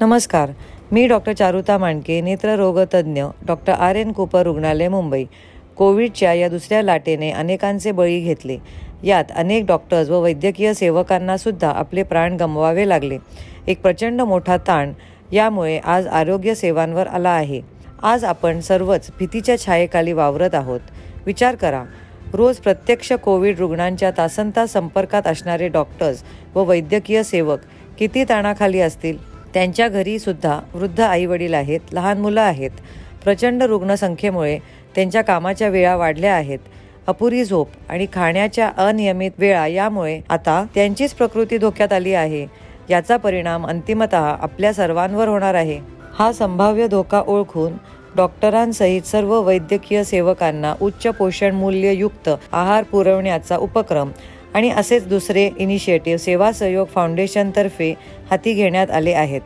नमस्कार. मी डॉक्टर चारुता मांडके नेत्ररोगतज्ञ डॉक्टर आर. एन. कुपर रुग्णालय मुंबई. कोविडच्या या दुसऱ्या लाटेने अनेकांचे बळी घेतले. यात अनेक डॉक्टर्स व वैद्यकीय सेवकांना सुद्धा आपले प्राण गमवावे लागले. एक प्रचंड मोठा ताण यामुळे आज आरोग्य सेवांवर आला आहे. आज आपण सर्वच भीतीच्या छायेखाली वावरत आहोत. विचार करा. रोज प्रत्यक्ष कोविड रुग्णांच्या तासनतास संपर्कात असणारे डॉक्टर्स व वैद्यकीय सेवक किती ताणाखाली असतील? त्यांच्या घरीसुद्धा वृद्ध आईवडील आहेत लहान मुलं आहेत. प्रचंड रुग्णसंख्येमुळे त्यांच्या कामाच्या वेळा वाढल्या आहेत. अपुरी झोप आणि खाण्याच्या अनियमित वेळा यामुळे आता त्यांचीच प्रकृती धोक्यात आली आहे. याचा परिणाम अंतिमत आपल्या सर्वांवर होणार आहे. हा संभाव्य धोका ओळखून डॉक्टरांसहित सर्व वैद्यकीय सेवकांना उच्च पोषण मूल्ययुक्त आहार पुरवण्याचा उपक्रम आणि असेच दुसरे इनिशिएटिव्ह सेवा सहयोग फाउंडेशनतर्फे हाती घेण्यात आले आहेत.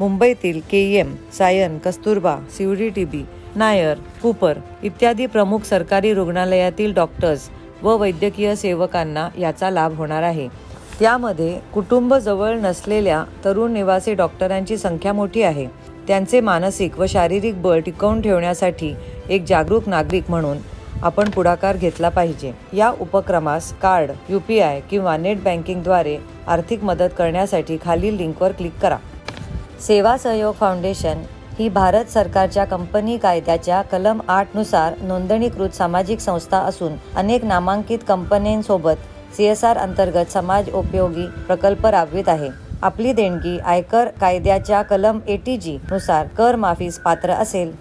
मुंबईतील K M Sion Kasturba Sewri T B Nair Cooper इत्यादी प्रमुख सरकारी रुग्णालयातील डॉक्टर्स व वैद्यकीय सेवकांना याचा लाभ होणार आहे. त्यामध्ये कुटुंब जवळ नसलेल्या तरुण निवासी डॉक्टरांची संख्या मोठी आहे. त्यांचे मानसिक व शारीरिक बळ टिकवून ठेवण्यासाठी एक जागरूक नागरिक म्हणून आपण पुढाकार घेतला पाहिजे. या उपक्रमास कार्ड यू पी आय किंवा नेट बँकिंगद्वारे आर्थिक मदत करण्यासाठी खालील लिंकवर क्लिक करा. सेवा सहयोग फाउंडेशन ही भारत सरकारच्या कंपनी कायद्याच्या कलम आठनुसार नोंदणीकृत सामाजिक संस्था असून अनेक नामांकित कंपन्यांसोबत सी एस आर अंतर्गत समाज उपयोगी प्रकल्प राबवित आहे. आपली देणगी आयकर कायद्याच्या कलम एटी जी नुसार कर माफीस पात्र असेल.